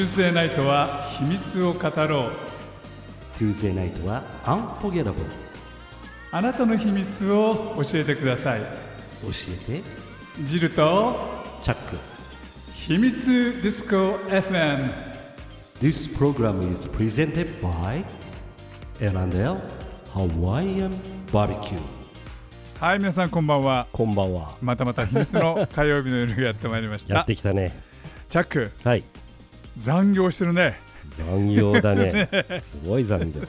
Tuesday ナイトは秘密を語ろう。Tuesday ナイトは Unforgettable あなたの秘密を教えてください。教えて。ジルとチャック。秘密ディスコ FM This program is presented by L&L Hawaiian Barbecue. はい皆さんこんばんは。こんばんは。またまた秘密の火曜日の夜がやってまいりまし やたってきたね。チャック。はい残業してるね。残業だ ね。すごい残業。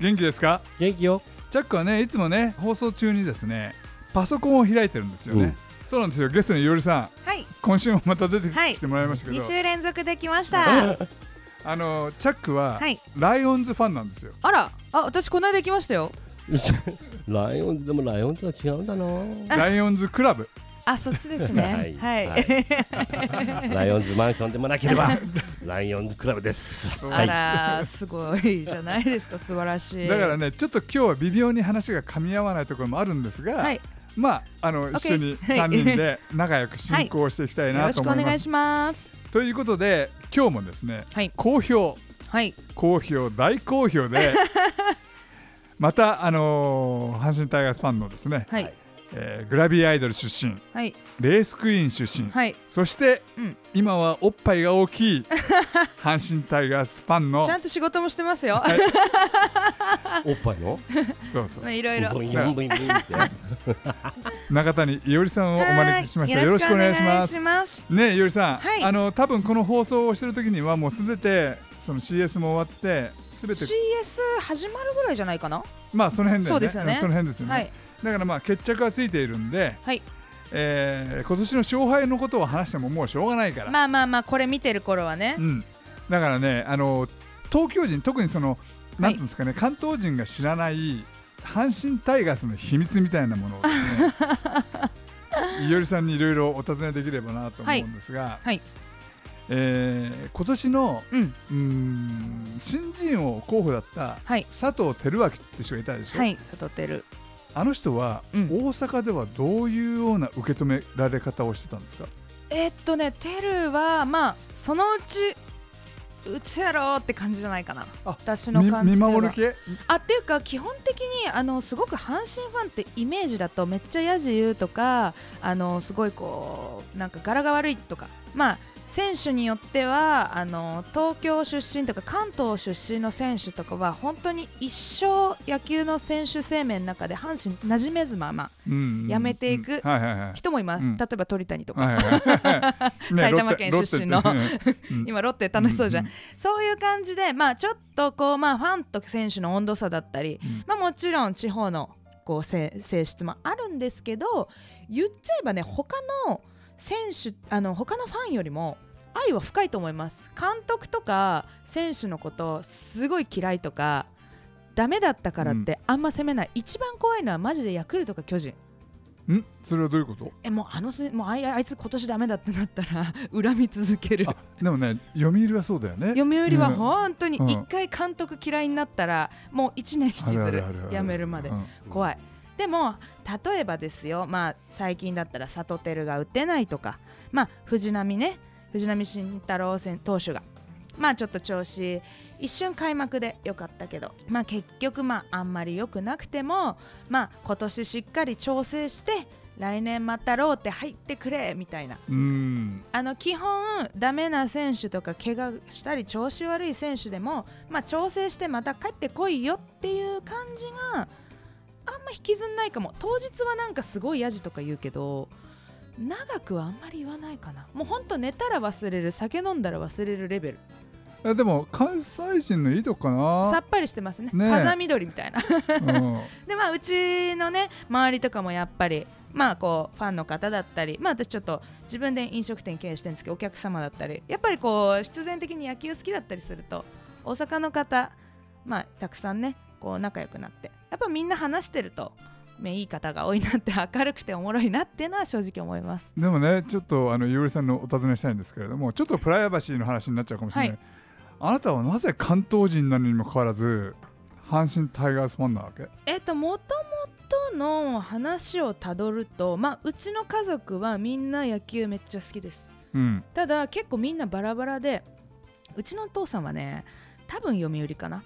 元気ですか？元気よ。チャックはねいつもね放送中にですねパソコンを開いてるんですよね、うん。そうなんですよ。ゲストのいおりさん。はい、今週もまた出てはい。きてもらいましたけど、2週連続できました。あのチャックははい。ライオンズファンなんですよ。あら、あ、私この間行きましたよ。ライオンズでもライオンズは違うんだな。ライオンズクラブあ、そっちですね。は はい。い。ライオンズマンションでもなければ ライオンズクラブです。あら、すごいじゃないですか、素晴らしい。だからねちょっと今日は微妙に話が噛み合わないところもあるんですが、はい、まああの一緒にはい。3人で仲良く進行していきたいよなろしくお願いと思います。します。ということで今日もですねはい、好評。はい、好評大好評でまたあのー阪神タイガースファンのですね、はい、えーグラビアアイドル出身はい、レースクイーン出身、はい。そして、うん。今はおっぱいが大きい 阪神タイガースファンのちゃんと仕事もしてますよ。はい。おっぱいの？そうそう。まあいろいろ。中谷いおりさんをお招きしました。よろしくお願いします。ねえいおりさん、はい。あの多分この放送をしてる時にはもうすべてその CS も終わってすべて。CS 始まるぐらいじゃないかな？まあその辺だよね。そうですよね。んその辺ですよね、はい、だからまあ決着がついているんで、はい。えー今年の勝敗のことを話してももうしょうがないから、まあまあまあ、これ見てる頃はね。う。ん、だからねあの東京人特にそのなんうんですかね、関東人が知らない阪神タイガースの秘密みたいなものをですねいおりさんにいろいろお尋ねできればなと思うんですが、はい。えー今年のうん、ん新人王候補だったはい、佐藤輝明って人がいたでしょ、はい、悟ってる。あの人はうん。大阪ではどういうような受け止められ方をしてたんですか、えーっとね、テルはまあそのうち打つやろうって感じじゃないかな。あ私の感じでは。守る系？あっていうか基本的にあのすごく阪神ファンってイメージだとめっちゃやじ言うとかあのすごいこうなんか柄が悪いとかまあ選手によってはあの東京出身とか関東出身の選手とかは本当に一生野球の選手生命の中で阪神馴染めずままうんやめていく人もいます、うん。例えば鳥谷とか、埼玉県出身の。今ロッテ楽しそうじゃん、んそういう感じで、まあ、ちょっとこう、まあ、ファンと選手の温度差だったり、うん。まあ、もちろん地方のこう性性質もあるんですけど言っちゃえばね他の選手あの他のファンよりも愛は深いと思います。監督とか選手のことすごい嫌いとかダメだったからってあんま責めない、一番怖いのはマジでヤクルトか巨人。ん？それはどういうこと？えもうあのせもうあいあいつ今年ダメだってなったら 恨み続ける。あでもね読売はそうだよね。読売はうん。本当にうん。一回監督嫌いになったらもう1年引きずる。るあるある辞めるまで。うん。怖いでも例えばですよまあ最近だったらサトテルが打てないとかまあ藤浪ね藤浪晋太郎選投手がまあちょっと調子一瞬開幕で良かったけどまあ結局まああんまり良くなくてもまあ今年しっかり調整して来年またローテ入ってくれみたいな。うん。あの基本ダメな選手とか怪我したり調子悪い選手でも、まあ、調整してまた帰ってこいよっていう感じがあんま引きずんないかも。当日はなんかすごいヤジとか言うけど長くはあんまり言わないかな。もうほんと寝たら忘れる酒飲んだら忘れるレベル。えでも関西人のいいとこかさっぱりしてますね。ねえ。風緑みたいなな、うん。でまあうちのね周りとかもやっぱりまあこうファンの方だったりまあ私ちょっと自分で飲食店経営してるんですけどお客様だったりやっぱりこう必然的に野球好きだったりすると大阪の方まあたくさんねこう仲良くなって。やっぱみんな話してるとねいい方が多いなって 明るくておもろいなっていうのは正直思います。でもねちょっとあのいおりさんのお尋ねしたいんですけれどもちょっとプライバシーの話になっちゃうかもしれない、はい。あなたはなぜ関東人なのにもかかわらず阪神タイガースファンなわけ？えっともともとの話をたどるとまあうちの家族はみんな野球めっちゃ好きです。うん。ただ結構みんなバラバラでうちのお父さんはね多分読売かな。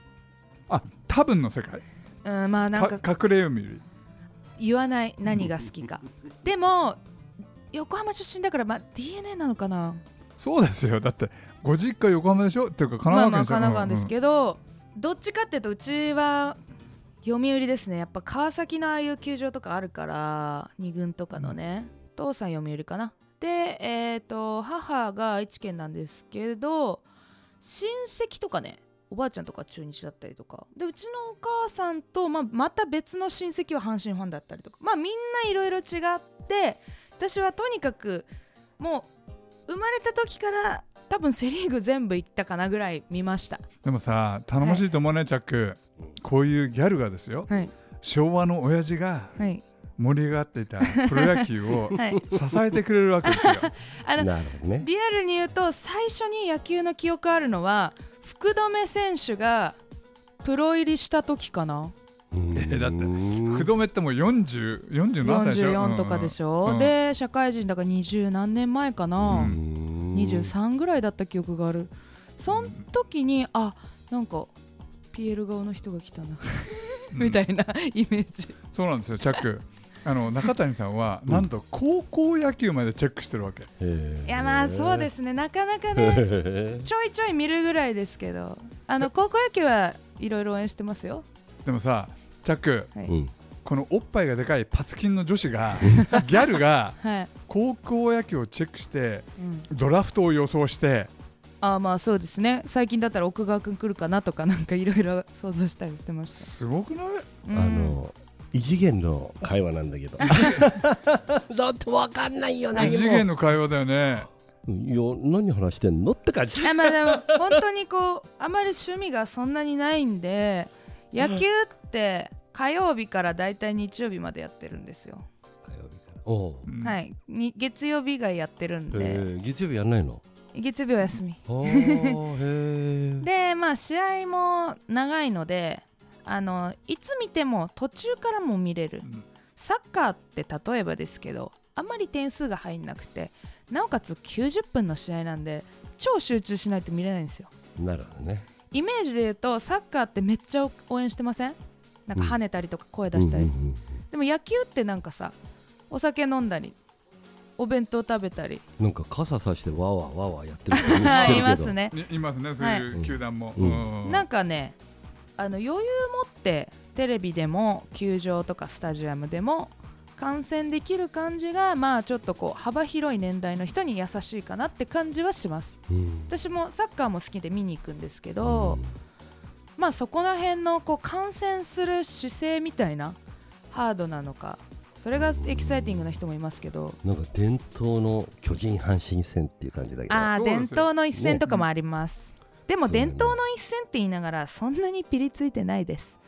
あ多分の世界。うんまあなんかか隠れ読売言わない何が好きか。でも横浜出身だから、まあ、DNA なのかな。そうですよ。だってご実家横浜でしょ？っていうか神まあまあ奈川県神奈川ですけど、どっちかっていうとうちは読売ですね。やっぱ川崎のああいう球場とかあるから2軍とかのね、父さん読売かな。でえっ、と母が愛知県なんですけど親戚とかねおばあちゃんとか中日だったりとか。でうちのお母さんと、まあ、また別の親戚は阪神ファンだったりとか。まあみんないろいろ違って私はとにかくもう生まれた時から多分セ・リーグ全部行ったかなぐらい見ました。でもさ頼もしいと思うね、チャック。こういうギャルがですよ。はい。昭和の親父がはい。盛り上がっていたプロ野球を はい。支えてくれるわけですよ。あのなるほどね。リアルに言うと最初に野球の記憶あるのは福留選手がプロ入りした時かな？えだってうん。福留ってもう40 40何歳でしょ？44とかでしょ、うん。で社会人だから20何年前かな、うん。23ぐらいだった記憶がある。その時にあなんか PL 顔の人が来たな。うん。みたいなイメージ。そうなんですよチャックあの中谷さんはなんと高校野球までチェックしてるわけ、いやまあそうですね。なかなかねちょいちょい見るぐらいですけどあの高校野球はいろいろ応援してますよ。でもさチャックはい、うん。このおっぱいがでかいパツキンの女子が ギャルがはい。高校野球をチェックしてうん、ドラフトを予想してあーまあそうですね。最近だったら奥川君来るかなとかなんかいろいろ想像したりしてましすごくない？た、あの異次元の会話なんだけど。だってわかんないよ異次元の会話だよね。いや何話してんのって感じ。あまあでも本当にこうあまり趣味がそんなにないんで野球って火曜日からだいたい日曜日までやってるんですよ、火曜日から。おはい。に月曜日がやってるんで、えー月曜日やんないの？月曜日お休み。あーへでまあ試合も長いのであのいつ見ても途中からも見れる。うん。サッカーって例えばですけどあんまり点数が入んなくてなおかつ90分の試合なんで超集中しないと見れないんですよ。えなるほどね。イメージで言うとサッカーってめっちゃ応援してません？なんか跳ねたりとか声出したり、でも野球ってなんかさお酒飲んだりお弁当食べたり。なんか傘さしてわーわーわーわーやってる人 いますね。いいますねそういう球団も、うん。うん。なんかねあの余裕持ってテレビでも球場とかスタジアムでも観戦できる感じがまあちょっとこう幅広い年代の人に優しいかなって感じはします。うん。私もサッカーも好きで見に行くんですけど、まあそこら辺のこう観戦する姿勢みたいなハードなのかそれがエキサイティングな人もいますけどなんか伝統の巨人阪神戦っていう感じだけど。ああ伝統の一戦とかもあります、でも伝統の一戦って言いながらそんなにピリついてないです。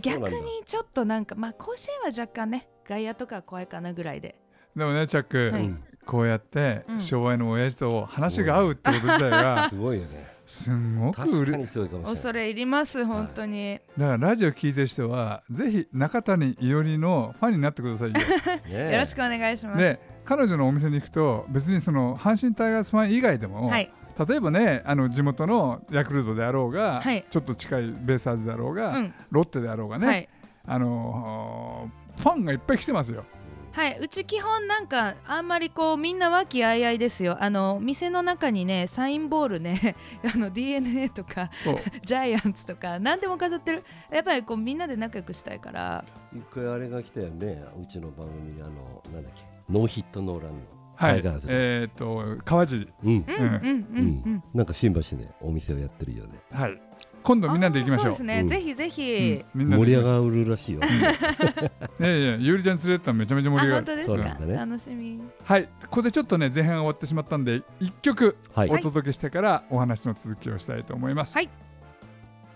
逆にちょっとなんかまあ甲子園は若干ね外野とかは怖いかなぐらいで。でもねチャック、はい。うん。こうやってうん。昭和の親父と話が合うってこと自体が すごいよね。すんごくうれ確かにすごいかもしれない。恐れ入ります本当に、だからラジオ聞いてる人はぜひ中谷伊織のファンになってくださいよ。ねよろしくお願いします。で彼女のお店に行くと別にその阪神タイガースファン以外でも、はい。例えばねあの地元のヤクルトであろうが、はい。ちょっと近いベイスターズであろうが、うん。ロッテであろうがね、はい。あのーファンがいっぱい来てますよ。はい。うち基本なんかあんまりこうみんな和気あいあいですよ。あの店の中にねサインボールね あの DNA とかそう。ジャイアンツとか何でも飾ってる。やっぱりこうみんなで仲良くしたいから。一回あれが来たよね。うちの番組にあのなんだっけノーヒットノーランのはい。えっ、と川尻。うん。うんうんうんうん。なんか新橋でお店をやってるよねはい。今度みんなで行きましょう。そうですね、うん。ぜひぜひ、うん。みんなで盛り上がるらしいよ。いやいやゆうりちゃん連れてったらめちゃめちゃ盛り上がる。あ本当ですか？ね。楽しみ。はい。ここでちょっとね前半が終わってしまったんで一曲はい。お届けしてからお話の続きをしたいと思います。はい。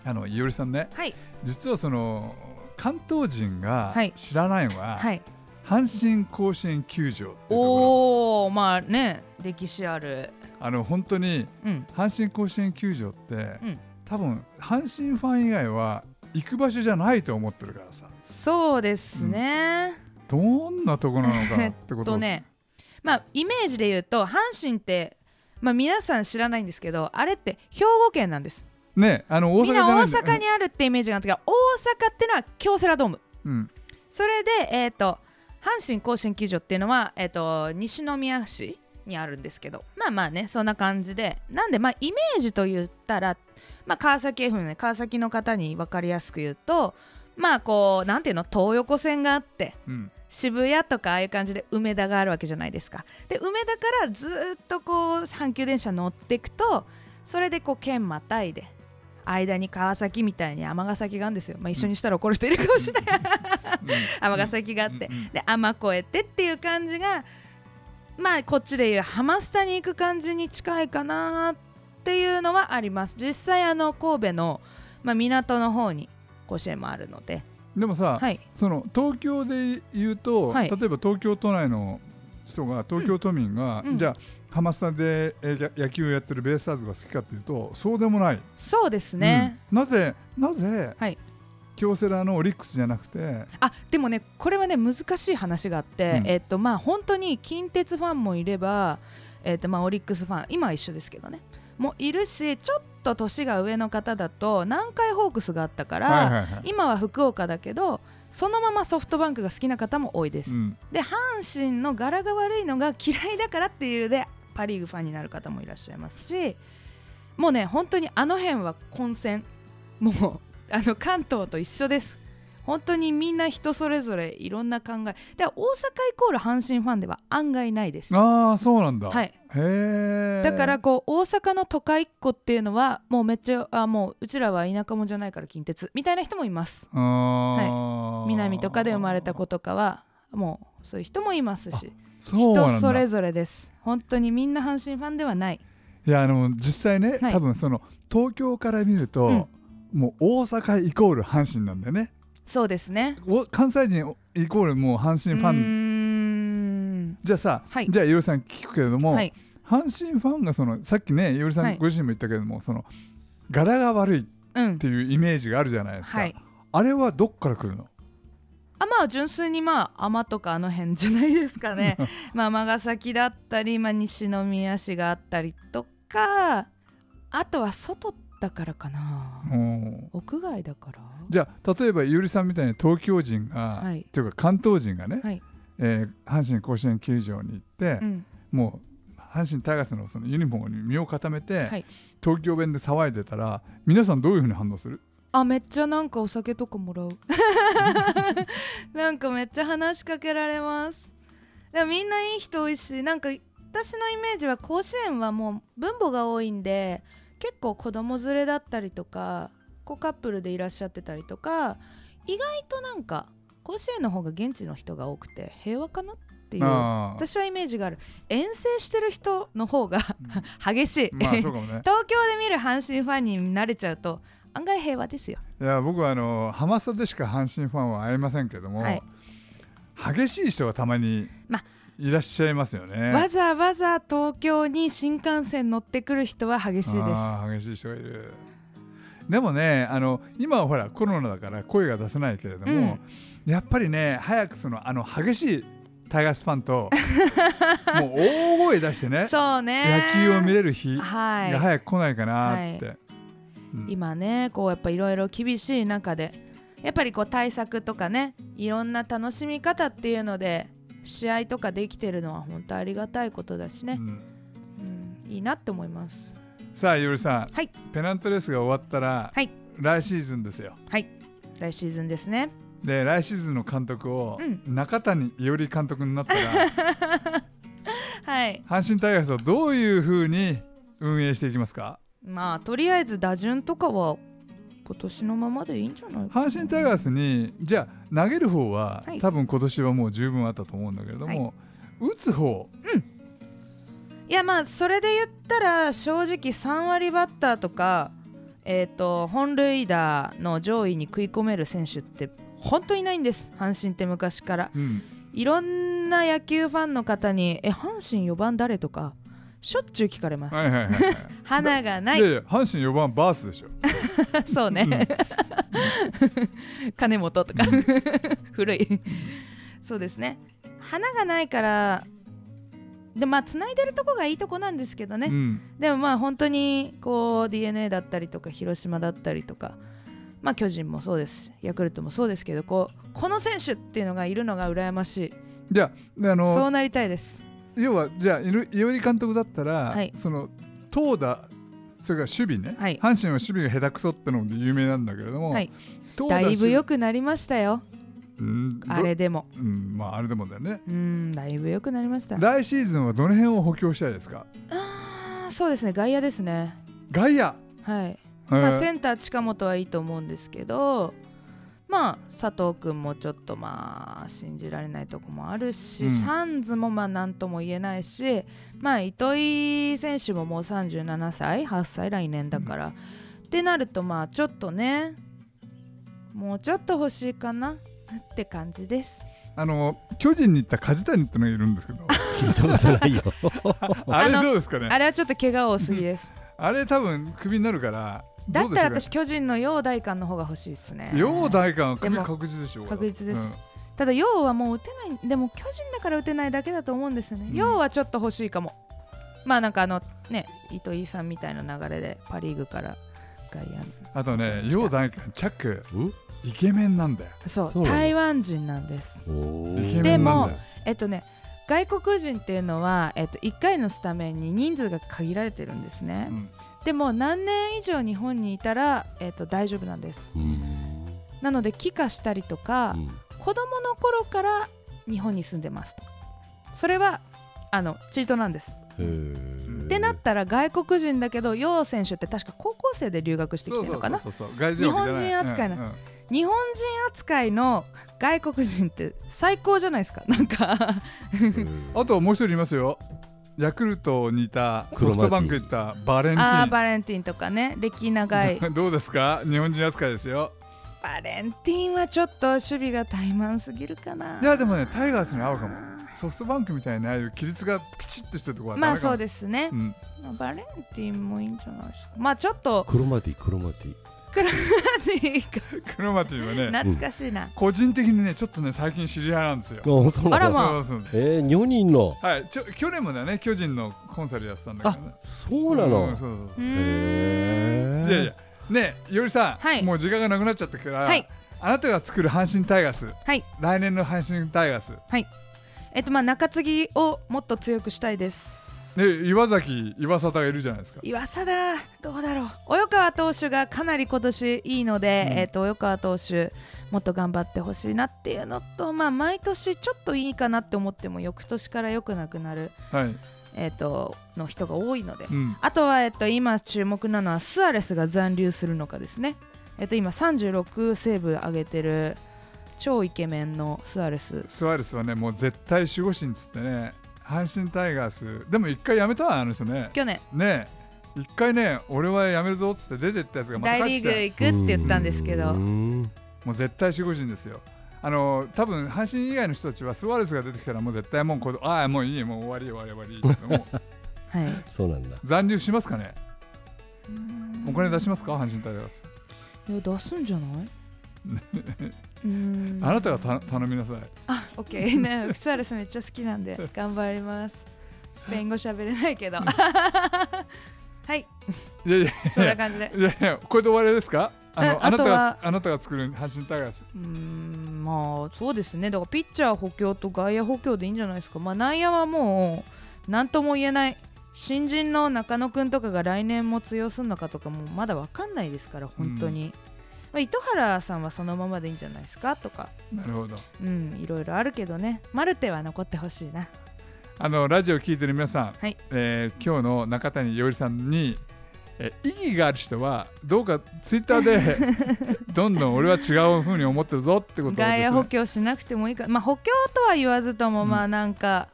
あのいおりさんね。はい。実はその関東人がはい。知らないのは、はい阪神甲子園球場おおまあね歴史ある。ろあの本当にうん。阪神甲子園球場って、うん。多分阪神ファン以外は行く場所じゃないと思ってるからさ。そうですね、どんなとこなのかってこととね。まあイメージで言うと阪神ってまあ皆さん知らないんですけどあれって兵庫県なんです。ねあの大阪大阪にあるってイメージがあったけど大阪ってのは京セラドーム。うん。それでえっ、と阪神甲子園球場っていうのは、えー、と西宮市にあるんですけどまあまあねそんな感じでなんでまあイメージと言ったら、まあ、川崎 F のね川崎の方に分かりやすく言うとまあこうなんていうの東横線があってうん。渋谷とかああいう感じで梅田があるわけじゃないですか。で梅田からずーっとこう阪急電車乗っていくとそれでこう県またいで間に川崎みたいに尼崎があるんですよ、まあ、一緒にしたら怒る人いるかもしれない。尼崎があって。で天越えてっていう感じがまあこっちでいうハマスタに行く感じに近いかなっていうのはあります。実際あの神戸の、まあ、港の方に甲子園もあるので。でもさ、はい。その東京で言うと、はい。例えば東京都内の人が東京都民が、うん。じゃあハマスタでえ野球をやってるベイスターズが好きかっていうとそうでもない、そうですね、うん。なぜなぜ、はい。京セラのオリックスじゃなくてあでもねこれはね難しい話があって、うん。えっとまあ本当に近鉄ファンもいればえっとまあオリックスファン今は一緒ですけどね。もいるしちょっと年が上の方だと南海ホークスがあったから、今は福岡だけどそのままソフトバンクが好きな方も多いです、うん。で阪神の柄が悪いのが嫌いだからっていうのでパ・リーグファンになる方もいらっしゃいますしもうね本当にあの辺は混戦。もうあの関東と一緒です本当にみんな人それぞれいろんな考え。で大阪イコール阪神ファンでは案外ないです。ああそうなんだ、はい。へえだからこう大阪の都会っ子っていうのはもうめっちゃあもううちらは田舎者じゃないから近鉄。みたいな人もいます。あー。南とかで生まれた子とかはもうそういう人もいますし。そうなんだ。人それぞれです。本当にみんな阪神ファンではない。いやあの実際ね、はい。多分その東京から見ると、うん。もう大阪イコール阪神なんだよねそうですね。お関西人イコールもう阪神ファン。じゃあさ、はい。じゃあいおりさん聞くけれども、はい。阪神ファンがそのさっきねいおりさはい。んご自身も言ったけれども、その柄が悪いっうん。ていうイメージがあるじゃないですか、はい。あれはどっから来るの？あまあ純粋にまあ尼とかあの辺じゃないですかね。まあ尼崎だったり、まあ、西宮市があったりとかあとは外だからかな。うん。屋外だから。じゃあ例えばいおりさんみたいに東京人が、はい。っていうか関東人がね、はい。えー阪神甲子園球場に行って、うん。もう阪神タイガースのそのユニフォームに身を固めて、はい。東京弁で騒いでたら皆さんどういうふうに反応する？あめっちゃなんかお酒とかもらう。なんかめっちゃ話しかけられます。でもみんないい人多いしなんか私のイメージは甲子園はもう分母が多いんで結構子供連れだったりとかこうカップルでいらっしゃってたりとか意外となんか甲子園の方が現地の人が多くて平和かなっていう私はイメージがある。遠征してる人の方が 激しい、まあそうかもね。東京で見る阪神ファンに慣れちゃうと案外平和ですよ。いや僕はあのハマスタでしか阪神ファンは会えませんけども、はい。激しい人がたまにまいらっしゃいますよね、わざわざ東京に新幹線乗ってくる人は激しいです。激しい人がいる。でもねあの今はほらコロナだから声が出せないけれども、やっぱりね早くそのあの激しいタイガースファンと もう大声出してねそうね。野球を見れる日がはい、早く来ないかなって、うん。今ねこうやっぱいろいろ厳しい中でやっぱりこう対策とかねいろんな楽しみ方っていうので試合とかできてるのは本当ありがたいことだしね、うん。うん、いいなって思います。さあいおりさん、はい。ペナントレースが終わったら、はい。来シーズンですよ。はい。来シーズンですね。で来シーズンの監督を、うん。中谷伊織監督になったら はい。阪神タイガースをどういうふうに運営していきますか？まあとりあえず打順とかは今年のままでいいんじゃない阪神タイガースにじゃあ投げる方は、はい。多分今年はもう十分あったと思うんだけれども、打つ方。いやまあそれで言ったら正直3割バッターとかえっ、と本塁打の上位に食い込める選手って本当いないんです。阪神って昔から。うん。いろんな野球ファンの方に「え阪神4番誰?」とかしょっちゅう聞かれます、はいはいはいはい。花がない。阪神4番バースでしょ。そうね、金本とか。古い。そうですね。花がないからでまあつないでるとこがいいとこなんですけどね、うん。でもまあ本当にこう d n a だったりとか広島だったりとかまあ巨人もそうです。ヤクルトもそうですけどこうこの選手っていうのがいるのが羨ましい。じゃああそのうなりたいです要はじゃあ伊織監督だったら、はい。その投打それから守備ね、はい。阪神は守備が下手くそってので有名なんだけれども、はい。だいぶ良く、くなりましたよ。あれでも。うん、まああれでもだよね。うんだいぶ良くなりました。来シーズンはどの辺を補強したいですか？あーそうですね。外野ですね。外野、はい、えまあ、ーセンター近本はいいと思うんですけどまあ佐藤君もちょっとまあ信じられないとこもあるし、うん。サンズもまあ何とも言えないしまあ糸井選手ももう37歳8歳来年だから、ってなるとまあちょっとねもうちょっと欲しいかなって感じです。あの巨人に行った梶谷ってのがいるんですけど。聞いたことないよ。あれどうですかね？あれはちょっと怪我多すぎです。あれ多分クビになるからだったら私巨人の陽大館の方が欲しいですね。陽大館確実でしょう確実です。うん。ただ陽はもう打てないでも巨人だから打てないだけだと思うんですよね。うん。陽、はちょっと欲しいかも。まあなんかあのね糸井さんみたいな流れでパ・リーグから外野。にあとね陽大館チャックん？イケメンなんだよ。そう台湾人なんです。でもメンなんだよ。えっとね外国人っていうのは、えっと、1回のスタメンに人数が限られてるんですね、うんでも何年以上日本にいたら、えっと、大丈夫なんです。うん。なので帰化したりとか、うん。子供の頃から日本に住んでますと。それはあのチートなんです。ってなったら外国人だけど楊選手って確か高校生で留学してきてるのかな？日本人扱いな。うんうん。日本人扱いの外国人って最高じゃないですか？なんか。うん あともう一人いますよヤクルトにいたソフトバンクにいたバレンテあーィバレンティンとかね。歴長い。ン どうですか？日本人扱いですよ。バレンティンはちょっと守備が怠慢すぎるかな。いやでもねタイガースに合うかも。ソフトバンクみたいなああいう規律がきちっとしてるところはまあそうでですね。す、う、ん、まあバレンティンもいいんじゃないですか。まあちょっとクロマティクロマティクロマティはね。懐かしいな、個人的にねちょっとね最近知り合いなんですよ。あらまあ。そうそうえー、日本にいんの？はい。ちょ去年もだね巨人のコンサルやってたんだけどね。そうなの、んそうそう。うそうー。んいやいや。ねえいおりさん、はい。もう時間がなくなっちゃったから、はい。あなたが作る阪神タイガース。はい。来年の阪神タイガース。えっとまあ中継ぎをもっと強くしたいですね岩崎岩佐がいるじゃないですか。岩佐だどうだろう。及川投手がかなり今年いいので、うん。えっと及川投手もっと頑張ってほしいなっていうのとまあ毎年ちょっといいかなって思っても翌年から良くなくなるはい、えっとの人が多いので。うん、あとは、えっと、今注目なのはスアレスが残留するのかですね。えっと、今36セーブ上げてる超イケメンのスアレス。スアレスはねもう絶対守護神っつってね阪神タイガース。でも一回辞めたわあの人ね。去年。ね。え一回ね俺は辞めるぞっつって出てったやつがまた大リーグ帰ってきた。よ行くって言ったんですけど。うん。もう絶対守護神ですよ。あの多分阪神以外の人たちはスアレスが出てきたらもう絶対もうこれああもういいもう終わり終わり終わりって言うはい。そうなんだ。残留しますかね？お金出しますか？阪神タイガース。いや出すんじゃない？あなたがた頼みなさい。あオッケーねスアレスめっちゃ好きなんで頑張ります。スペイン語喋れないけど。はい。いやいやそんな感じで。いやいやこれで終わりですか？あえのあなたがあなたが作る阪神タイガース。うーんまあそうですね。だからピッチャー補強と外野補強でいいんじゃないですか。まあ内野はもう何とも言えない。新人の中野くんとかが来年も通用するのかとかもまだ分かんないですから本当に、まあ、糸原さんはそのままでいいんじゃないですかとか。なるほど。うんいろいろあるけどね。マルテは残ってほしいな。あのラジオを聞いてる皆さん、はい。えー今日の中谷伊織さんに、えー意義がある人はどうかツイッターで どんどん俺は違うふうに思ってるぞってことをです、外ね、野補強しなくてもいいか。まあ補強とは言わずともうん。まあなんか、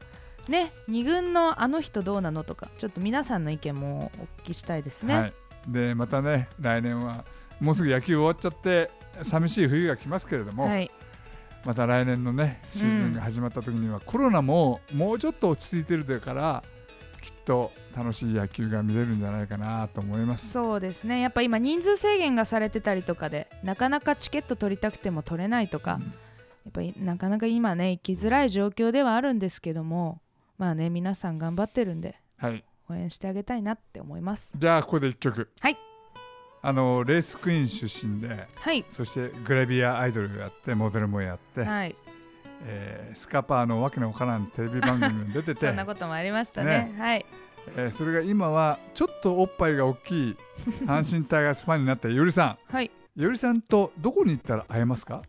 ね2軍のあの人どうなのとかちょっと皆さんの意見もお聞きしたいですね、はい、でまたね来年はもうすぐ野球終わっちゃって寂しい冬が来ますけれども、はい。また来年のねシーズンが始まった時には、コロナももうちょっと落ち着いてるだからきっと楽しい野球が見れるんじゃないかなと思います。そうですね。やっぱ今人数制限がされてたりとかでなかなかチケット取りたくても取れないとか、うん。やっぱりなかなか今ね行きづらい状況ではあるんですけどもまあね皆さん頑張ってるんではい。応援してあげたいなって思います。じゃあここで一曲。はいあのレースクイーン出身ではい。そしてグラビアアイドルをやってモデルもやって、はい。えースカパーのわけのわからんテレビ番組に出てて そんなこともありましたね。はい。えーそれが今はちょっとおっぱいが大きい 阪神タイガースファンになったよりさはい。んよりさんとどこに行ったら会えますか？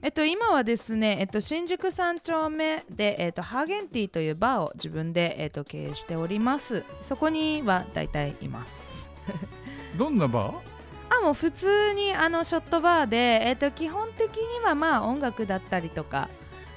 えっと、今はですね、えっと、新宿三丁目で、えっと、ハーゲンティというバーを自分で、えっと、経営しております。そこには大体いますどんなバー？あもう普通にあのショットバーで、えっと、基本的にはまあ音楽だったりとか、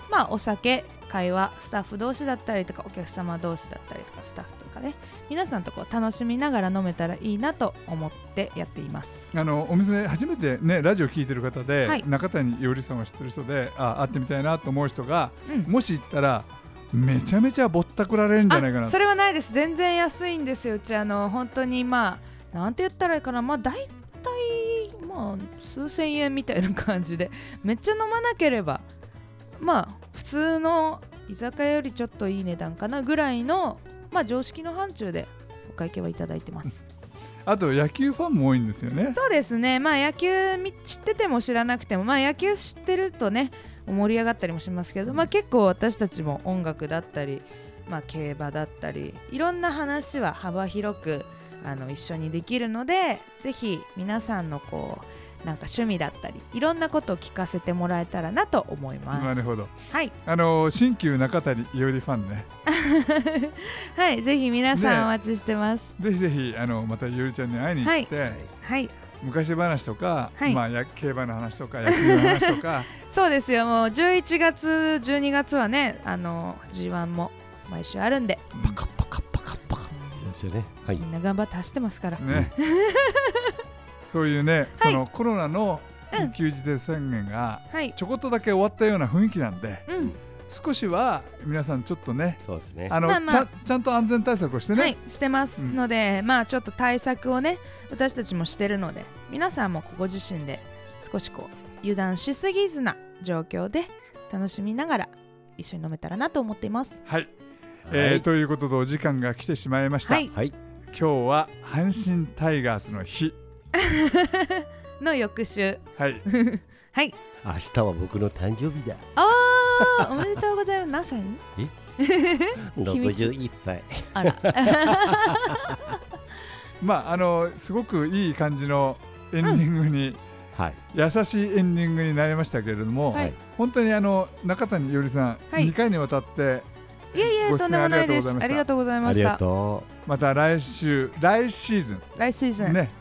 まあ、お酒会話スタッフ同士だったりとかお客様同士だったりとかスタッフとかね。皆さんとこう楽しみながら飲めたらいいなと思ってやっています。あのお店で初めてねラジオ聞いてる方で、はい。中谷よりさんを知ってる人であ会ってみたいなと思う人が、うん。もし行ったらめちゃめちゃぼったくられるんじゃないかなあそれはないです。全然安いんですよ。うちあの本当にまあなんて言ったらいいかな。まあ大体まあ数千円みたいな感じでめっちゃ飲まなければまあ普通の居酒屋よりちょっといい値段かなぐらいのまあ常識の範疇でお会計はいただいてます。あと野球ファンも多いんですよね。そうですね。まあ野球み知ってても知らなくてもまあ野球知ってるとね盛り上がったりもしますけど、まあ、結構私たちも音楽だったり、まあ、競馬だったりいろんな話は幅広くあの一緒にできるのでぜひ皆さんのこうなんか趣味だったりいろんなことを聞かせてもらえたらなと思います。なるほど。はい、あの新旧中谷いおりファンね。はい、ぜひ皆ねさんお待ちしてます。ぜひぜひあのまたいおりちゃんに会いに行って、はい、昔話とか、はい。まあ、や競馬の話とか野球の話とか。そうですよ。もう11月12月はねあの G1 も毎週あるんでパカパカですよね。はい。みんな頑張って走ってますから。ね。そういうね、はい。そのコロナのうん。緊急事態宣言がはい、ちょこっとだけ終わったような雰囲気なんでうん、少しは皆さんちょっとねそうですね。あの、まあまあ。ちゃんちゃんと安全対策をしてね、はい、してますうん。ので、まあちょっと対策をね私たちもしてるので皆さんもご自身で少しこう油断しすぎずな状況で楽しみながら一緒に飲めたらなと思っています。はい、はえーい。ということでお時間が来てしまいました、はい。はい。今日は阪神タイガースの日。の翌週。はい。はい。明日は僕の誕生日だ。あーおめでとうございます。何歳？秘密。61歳。あら。まああのすごくいい感じのエンディングに、はい。優しいエンディングになりましたけれども、はい。本当にあの中谷伊織さん、はい。2回にわたっていえいえご出演とんでもないです。あありがとうございましありがたとまた。来週来シーズ来シーズン、ンね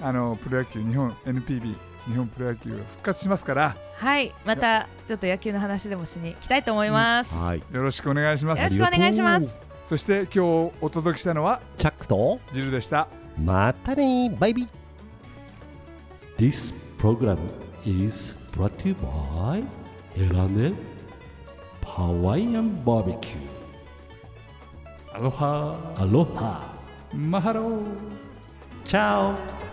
あのプロ野球日本 NPB 日本プロ野球が復活しますから。はいまたちょっと野球の話でもしに来たいと思います、うはい。よろしくお願いします。よろしくお願いします。そして今日お届けしたのはチャックとジルでした。またね。バイビー。This program is brought to you by エラネハワイアンバ